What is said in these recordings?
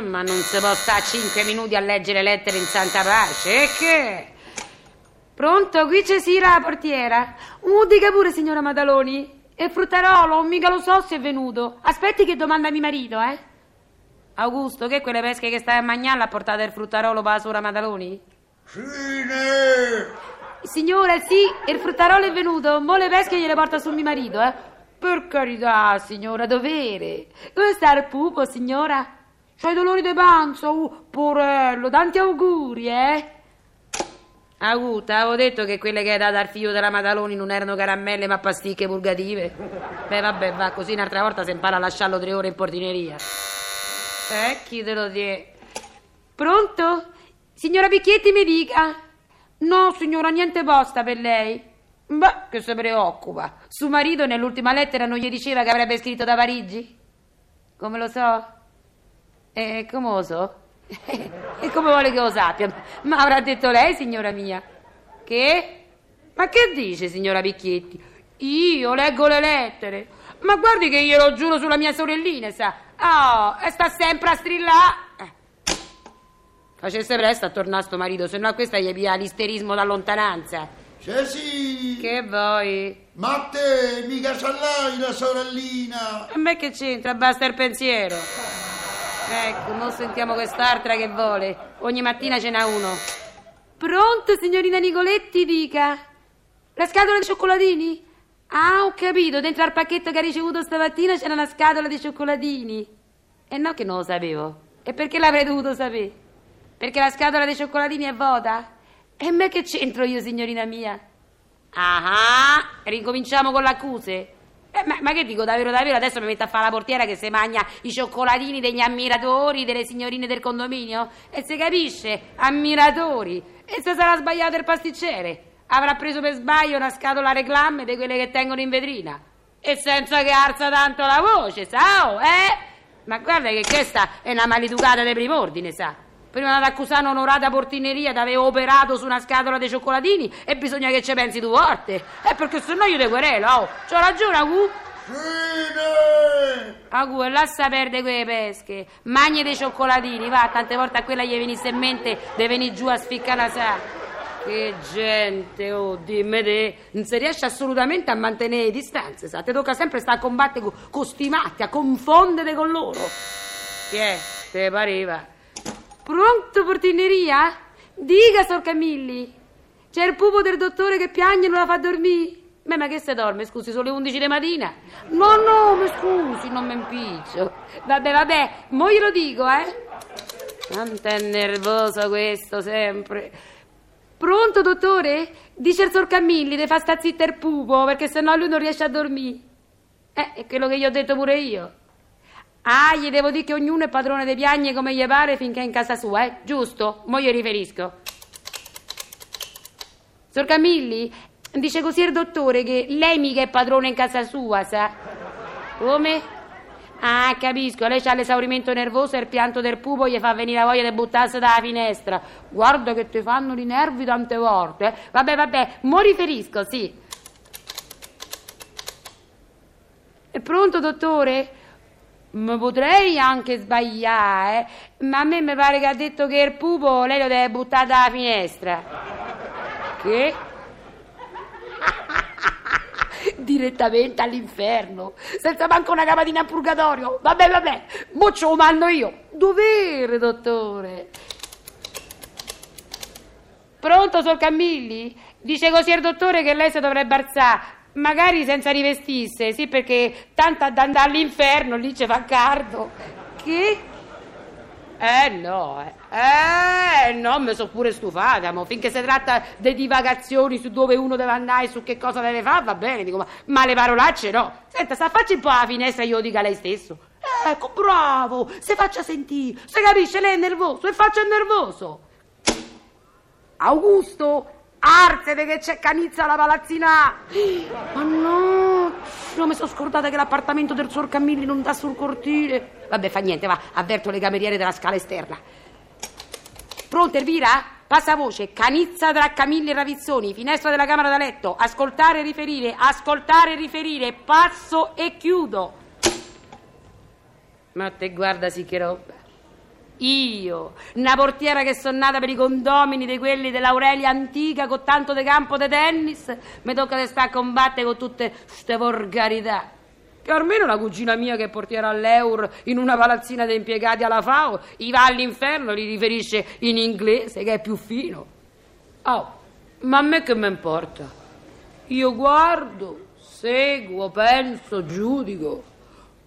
ma non si può stare 5 minuti a leggere lettere in santa pace, e che? Pronto? Qui c'è Sira la portiera. Uh, dica pure, signora Madaloni. E fruttarolo, mica lo so se è venuto. Aspetti che domanda mio marito, eh? Augusto, che quelle pesche che stai a mangiare l'ha portato il fruttarolo per la sora Madaloni? Fine! Signora, sì, il fruttarolo è venuto. Mo le pesche gliele porta su mio marito, eh? Per carità, signora, dovere. Come sta il pupo, signora? C'hai dolori di panza? Uh, porello, tanti auguri, eh? Augusta, avevo detto che quelle che hai dato al figlio della Madaloni non erano caramelle ma pasticche purgative. Beh, vabbè, va, così un'altra volta si impara a lasciarlo tre ore in portineria. Eh, chi te lo die? Pronto? Signora Picchietti mi dica. No, signora, niente posta per lei. Beh, che si preoccupa. Suo marito nell'ultima lettera non gli diceva che avrebbe scritto da Parigi? Come lo so? E come lo so? e come vuole che lo sappia? Ma avrà detto lei, signora mia? Che? Ma che dice, signora Picchietti? Io leggo le lettere. Ma guardi che glielo giuro sulla mia sorellina, sa. Oh, e sta sempre a strillare. Eh. Facesse presto a tornare a sto marito, se no questa gli pia l'isterismo da lontananza. C'è sì! Che vuoi? Ma te mica ce l'hai la sorellina! A me che c'entra? Basta il pensiero. Ecco, mo sentiamo quest'altra che vuole. Ogni mattina ce n'ha uno. Pronto, signorina Nicoletti, dica. La scatola di cioccolatini? Ah, ho capito. Dentro al pacchetto che ha ricevuto stamattina c'era una scatola di cioccolatini. E no che non lo sapevo. E perché l'avrei dovuto sapere? Perché la scatola dei cioccolatini è vuota? E me che c'entro io, signorina mia? Ah, ricominciamo con le accuse. Eh, ma, ma che dico, davvero, davvero, adesso mi metto a fare la portiera che si mangia i cioccolatini degli ammiratori, delle signorine del condominio? E si capisce, ammiratori. E se sarà sbagliato il pasticcere? Avrà preso per sbaglio una scatola reclame di quelle che tengono in vetrina. E senza che alza tanto la voce, sa, oh, eh? Ma guarda che questa è una maleducata di primo ordine, sa. Prima di accusare un'onorata portineria di aver operato su una scatola di cioccolatini e bisogna che ci pensi due volte. Eh, perché se no io te querelo, oh. C'ho ragione, Agu? Fine! Agu, e lascia perdere quelle pesche. Magni dei cioccolatini, va, tante volte a quella gli venisse in mente di venire giù a spiccare la sa. Che gente, oh, dimmi te, non si riesce assolutamente a mantenere le distanze, sa? Ti tocca sempre stare a combattere con sti matti, a confondere con loro. Che è? Te pareva? Pronto, portineria? Dica, sor Camilli. C'è il pupo del dottore che piange e non la fa dormire? Beh, ma che se dorme, scusi, sono le 11 di mattina? No, no, mi scusi, non mi impiccio. Vabbè, vabbè, mo glielo dico, eh. Quanto è nervoso questo, sempre. Pronto, dottore? Dice il sor Camilli, deve far sta zitta il pupo, perché sennò lui non riesce a dormire. Eh, è quello che gli ho detto pure io. Ah, gli devo dire che ognuno è padrone dei piagni come gli pare finché è in casa sua, eh? Giusto? Mo gli riferisco. Sor Camilli, dice così il dottore che lei mica è padrone in casa sua, sa? Come? Ah, capisco, lei ha l'esaurimento nervoso e il pianto del pupo gli fa venire la voglia di buttarsi dalla finestra. Guarda che ti fanno i nervi tante volte. Eh? Vabbè, vabbè, mo riferisco, sì. È pronto, dottore? Ma potrei anche sbagliare, ma a me mi pare che ha detto che il pupo lei lo deve buttare dalla finestra. Che? Direttamente all'inferno, senza manco una capatina a purgatorio. Vabbè, vabbè, ce lo mando io. Dovere, dottore. Pronto, sor Camilli? Dice così il dottore che lei si dovrebbe alzare. Magari senza rivestirsi, sì, perché tanto ad andare all'inferno lì ci fa. Che? Eh no, eh. Eh no, mi sono pure stufata, mo. finché si tratta di divagazioni su dove uno deve andare e su che cosa deve fare, va bene, dico, ma, ma le parolacce no. Senta, sta faccia un po' la finestra e io dica lei stesso. Ecco, bravo, se faccia sentire, se capisce, lei è nervoso e faccia il nervoso. Augusto, arsene che c'è canizza alla palazzina. Ma no, non mi sono scordata che l'appartamento del suor Camilli non dà sul cortile. Vabbè, fa niente, va, avverto le cameriere della scala esterna. Pronto, Elvira? Passa voce, canizza tra Camilli e Ravizzoni, finestra della camera da letto, ascoltare e riferire, ascoltare e riferire, passo e chiudo. Ma te guarda sì che roba. Io, una portiera che sono nata per i condomini di quelli dell'Aurelia antica con tanto di campo di tennis, mi tocca di stare a combattere con tutte ste volgarità. Che almeno la cugina mia che portiera all'Eur in una palazzina di impiegati alla FAO, i va all'inferno, li riferisce in inglese, che è più fino. Oh, ma a me che mi importa? Io guardo, seguo, penso, giudico,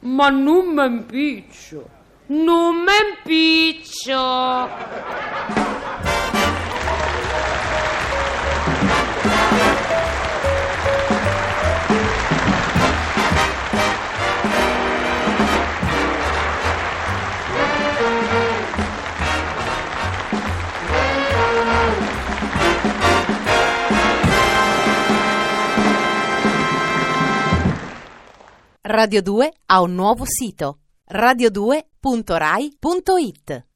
ma non mi impiccio. Non mi impiccio. Radio 2 ha un nuovo sito radio2.rai.it